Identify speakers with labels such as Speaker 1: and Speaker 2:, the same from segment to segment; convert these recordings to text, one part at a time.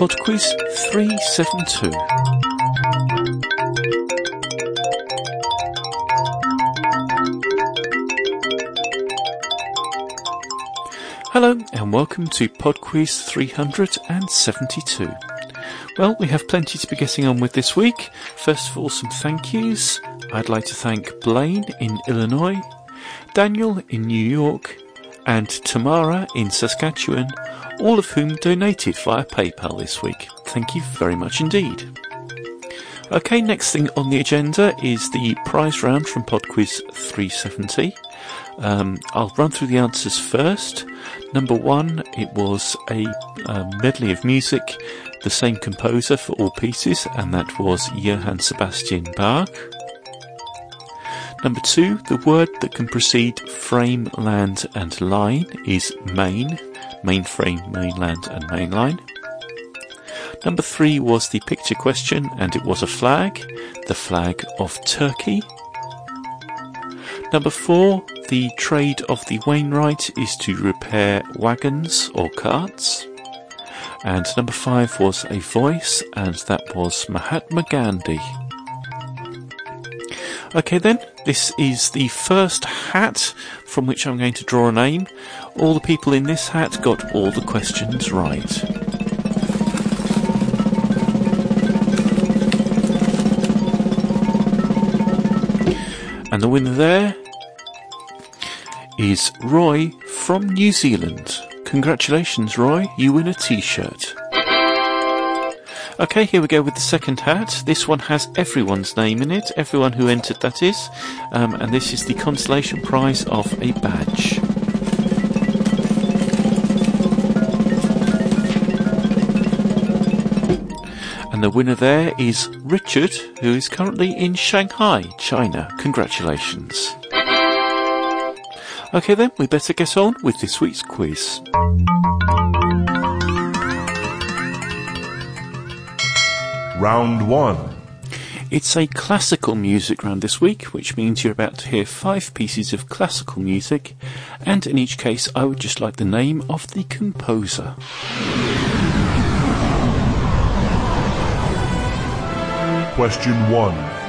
Speaker 1: PodQuiz 372. Hello and welcome to PodQuiz 372. Well, we have plenty to be getting on with this week. First of all, some thank yous. I'd like to thank Blaine in Illinois, Daniel in New York, and Tamara in Saskatchewan, all of whom donated via PayPal this week. Thank you very much indeed. Okay, next thing on the agenda is the prize round from PodQuiz 370. Um, I'll run through the answers first. Number one, it was a, a medley of music, the same composer for all pieces, and that was Johann Sebastian Bach. Number two, the word that can precede frame, land, and line is main, mainframe, mainland, and mainline. Number three was the picture question, and it was a flag, the flag of Turkey. Number four, the trade of the Wainwright is to repair wagons or carts. And number five was a voice, and that was Mahatma Gandhi. Okay then, this is the first hat from which I'm going to draw a name. All the people in this hat got all the questions right. And the winner there is Roy from New Zealand. Congratulations, Roy. You win a t-shirt. Okay, here we go with the second hat. This one has everyone's name in it, everyone who entered that is, um, and this is the consolation prize of a badge. And the winner there is Richard, who is currently in Shanghai, China. Congratulations. Okay then, we better get on with this week's quiz.
Speaker 2: Round 1.
Speaker 1: It's a classical music round this week, which means you're about to hear five pieces of classical music, and in each case, I would just like the name of the composer.
Speaker 2: Question 1.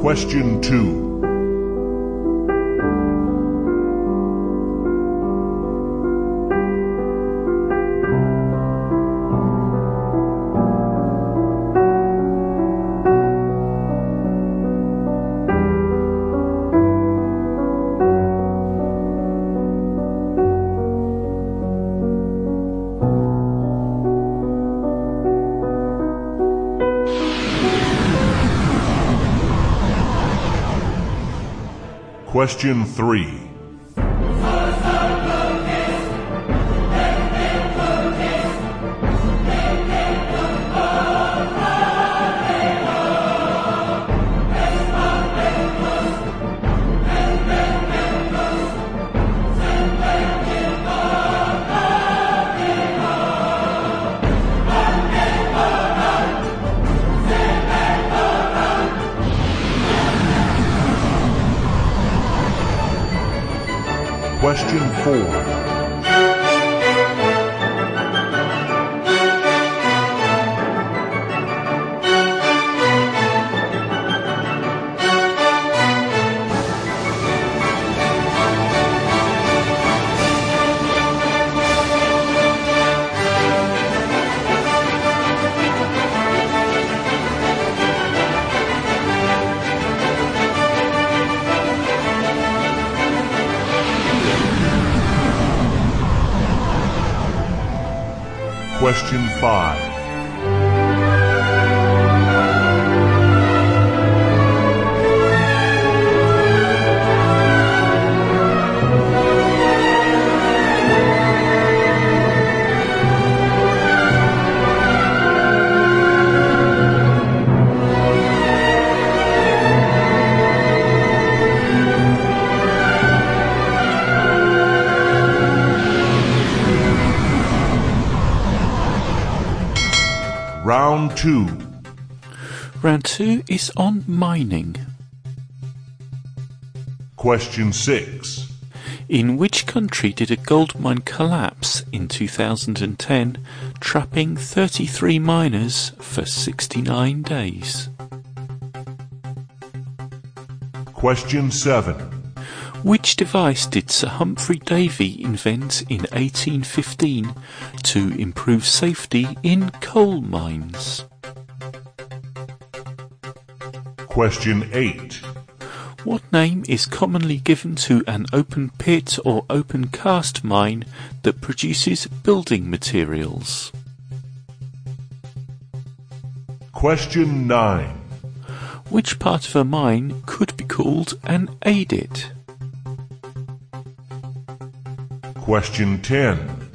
Speaker 2: Question 2. Question 3. Question 4. Question 5. Round 2.
Speaker 1: Round two is on mining.
Speaker 2: Question 6.
Speaker 1: In which country did a gold mine collapse in 2010, trapping 33 miners for 69 days?
Speaker 2: Question 7.
Speaker 1: Which device did Sir Humphry Davy invent in 1815 to improve safety in coal mines?
Speaker 2: Question 8.
Speaker 1: What name is commonly given to an open pit or open cast mine that produces building materials?
Speaker 2: Question 9.
Speaker 1: Which part of a mine could be called an adit?
Speaker 2: Question 10.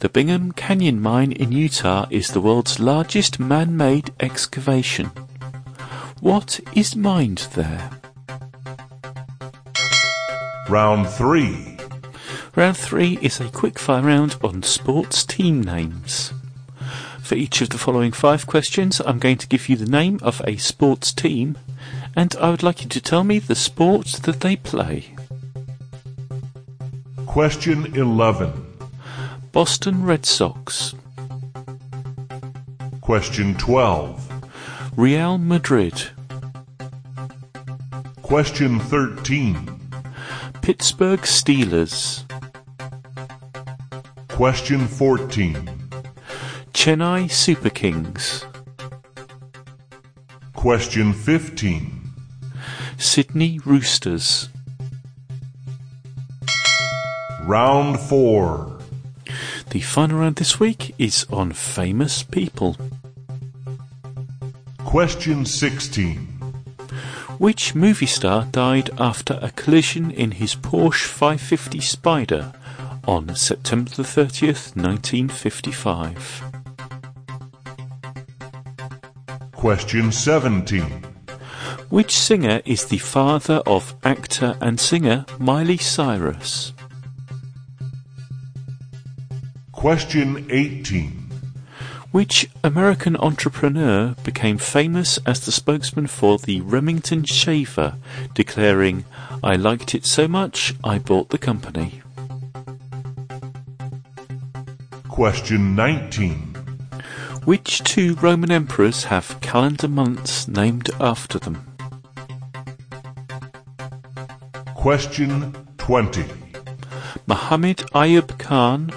Speaker 1: The Bingham Canyon mine in Utah is the world's largest man-made excavation. What is mined there?
Speaker 2: Round 3.
Speaker 1: Round three is a quickfire round on sports team names. For each of the following five questions, I'm going to give you the name of a sports team, and I would like you to tell me the sport that they play.
Speaker 2: Question 11.
Speaker 1: Boston Red Sox,
Speaker 2: Question 12.
Speaker 1: Real Madrid,
Speaker 2: Question 13.
Speaker 1: Pittsburgh Steelers,
Speaker 2: Question 14.
Speaker 1: Chennai Super Kings,
Speaker 2: Question 15.
Speaker 1: Sydney Roosters.
Speaker 2: Round 4.
Speaker 1: The final round this week is on famous people.
Speaker 2: Question 16.
Speaker 1: Which movie star died after a collision in his Porsche 550 Spider on September the 30th, 1955?
Speaker 2: Question 17.
Speaker 1: Which singer is the father of actor and singer Miley Cyrus?
Speaker 2: Question 18.
Speaker 1: Which American entrepreneur became famous as the spokesman for the Remington shaver, declaring, I liked it so much I bought the company?
Speaker 2: Question 19.
Speaker 1: Which two Roman emperors have calendar months named after them?
Speaker 2: Question 20.
Speaker 1: Muhammad Ayub Khan,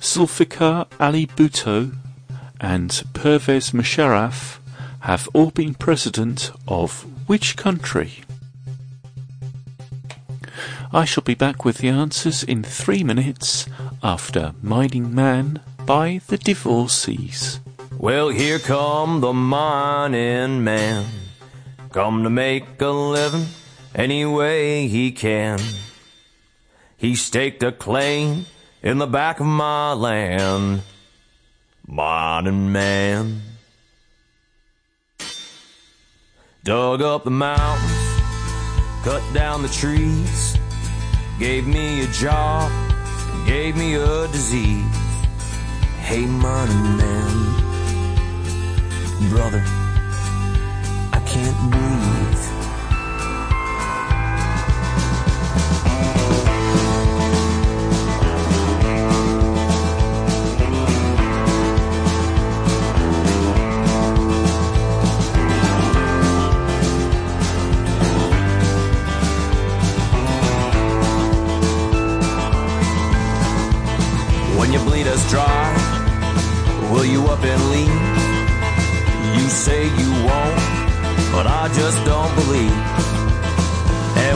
Speaker 1: Zulfikar Ali Bhutto, and Pervez Musharraf have all been president of which country? I shall be back with the answers in three minutes after Mining Man by the Divorcees.
Speaker 3: Well, here come the mining man, come to make a living any way he can. He staked a claim in the back of my land, mining man. Dug up the mountains, cut down the trees, gave me a job, gave me a disease. Hey, modern man, brother, I can't breathe.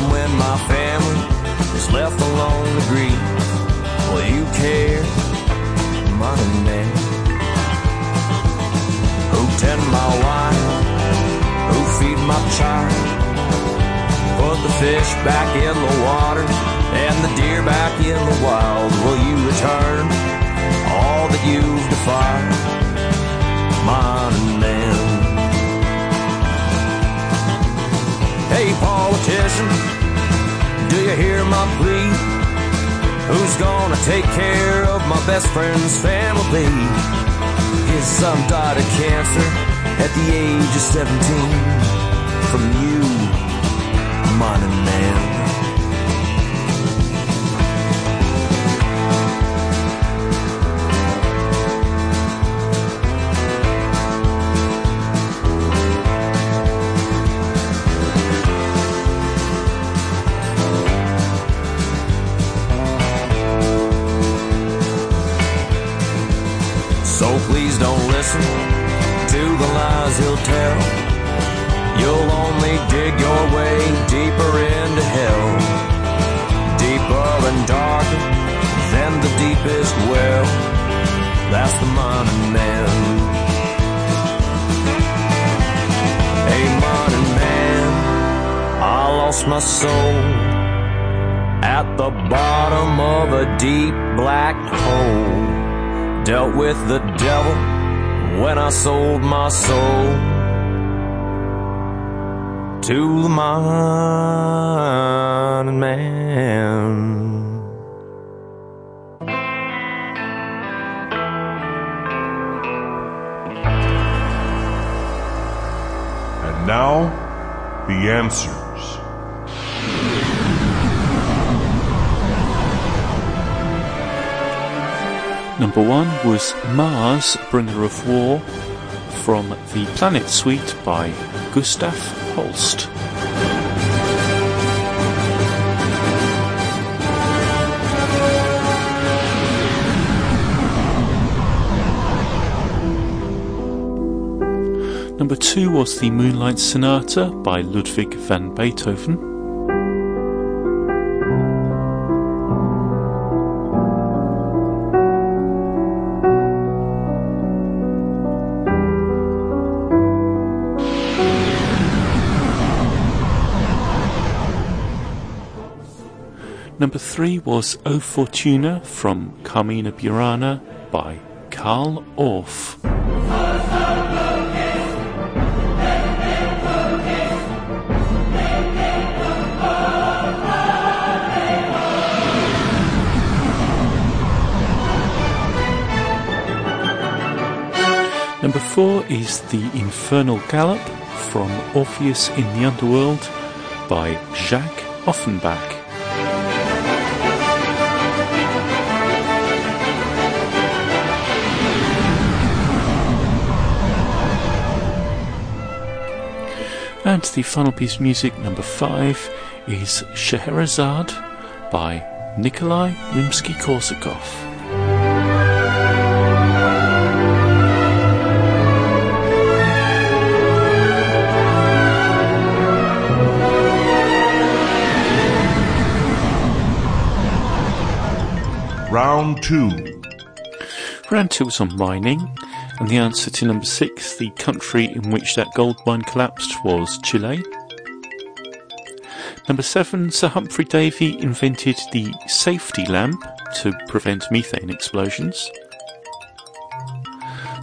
Speaker 3: And when my family is left alone to grieve, will you care, money man? Who tend my wife? Who feed my child? Put the fish back in the water and the deer back in the wild. Will you return all that you've defiled, mining man? Hey, politician, do you hear my plea? Who's gonna take care of my best friend's family? His son died of cancer at the age of 17 from you, mining man. Listen to the lies he'll tell. You'll only dig your way deeper into hell. Deeper and darker than the deepest well. That's the mining man. Hey, mining man, I lost my soul at the bottom of a deep black hole. Dealt with the devil when I sold my soul to the mining man.
Speaker 2: And now, the answers.
Speaker 1: Number one was Mars, Bringer of War, from the Planet Suite by Gustav Holst. Number two was the Moonlight Sonata by Ludwig van Beethoven. Number three was O Fortuna from Carmina Burana by Carl Orff. Number four is The Infernal Gallop from Orpheus in the Underworld by Jacques Offenbach. The final piece of music, number five, is Scheherazade by Nikolai Rimsky-Korsakov.
Speaker 2: Round 2.
Speaker 1: Round two was on mining, and the answer to number six, the country in which that gold mine collapsed, was Chile. Number seven, Sir Humphry Davy invented the safety lamp to prevent methane explosions.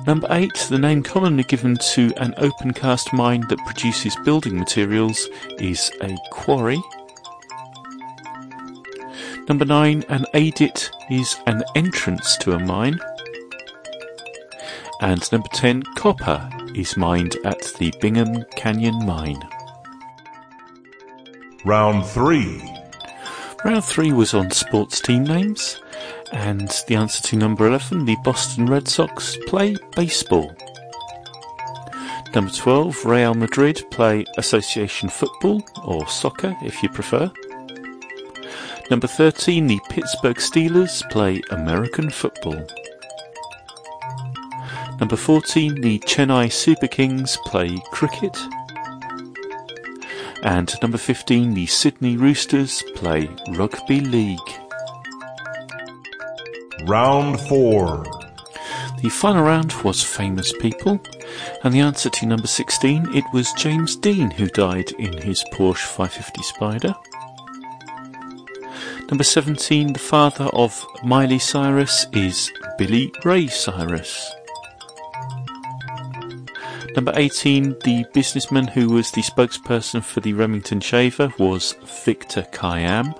Speaker 1: Number eight, the name commonly given to an open cast mine that produces building materials is a quarry. Number nine, an adit is an entrance to a mine. And number 10, copper is mined at the Bingham Canyon Mine.
Speaker 2: Round 3.
Speaker 1: Round 3 was on sports team names, and the answer to number 11, the Boston Red Sox play baseball. Number 12, Real Madrid play association football, or soccer if you prefer. Number 13, the Pittsburgh Steelers play American football. Number 14, the Chennai Super Kings play cricket. And number 15, the Sydney Roosters play rugby league.
Speaker 2: Round 4.
Speaker 1: The final round was famous people, and the answer to number 16, it was James Dean who died in his Porsche 550 Spider. Number 17, the father of Miley Cyrus is Billy Ray Cyrus. Number 18, the businessman who was the spokesperson for the Remington shaver was Victor Kiam.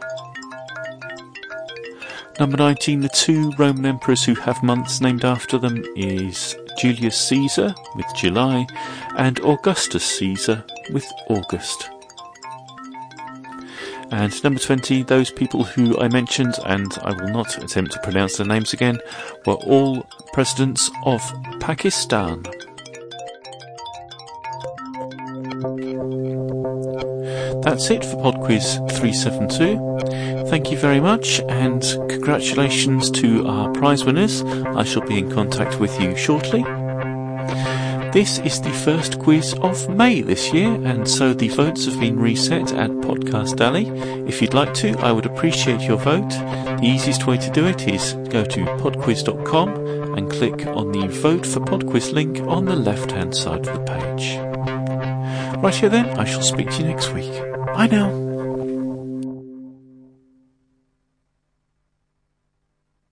Speaker 1: Number 19, the two Roman emperors who have months named after them is Julius Caesar with July, and Augustus Caesar with August. And number 20, those people who I mentioned, and I will not attempt to pronounce their names again, were all presidents of Pakistan. That's it for PodQuiz 372. Thank you very much and congratulations to our prize winners. I shall be in contact with you shortly. This is the first quiz of May this year, and so the votes have been reset at Podcast Alley. If you'd like to, I would appreciate your vote. The easiest way to do it is go to podquiz.com and click on the Vote for Podquiz link on the left hand side of the page. Right here then, I shall speak to you next week. Bye now.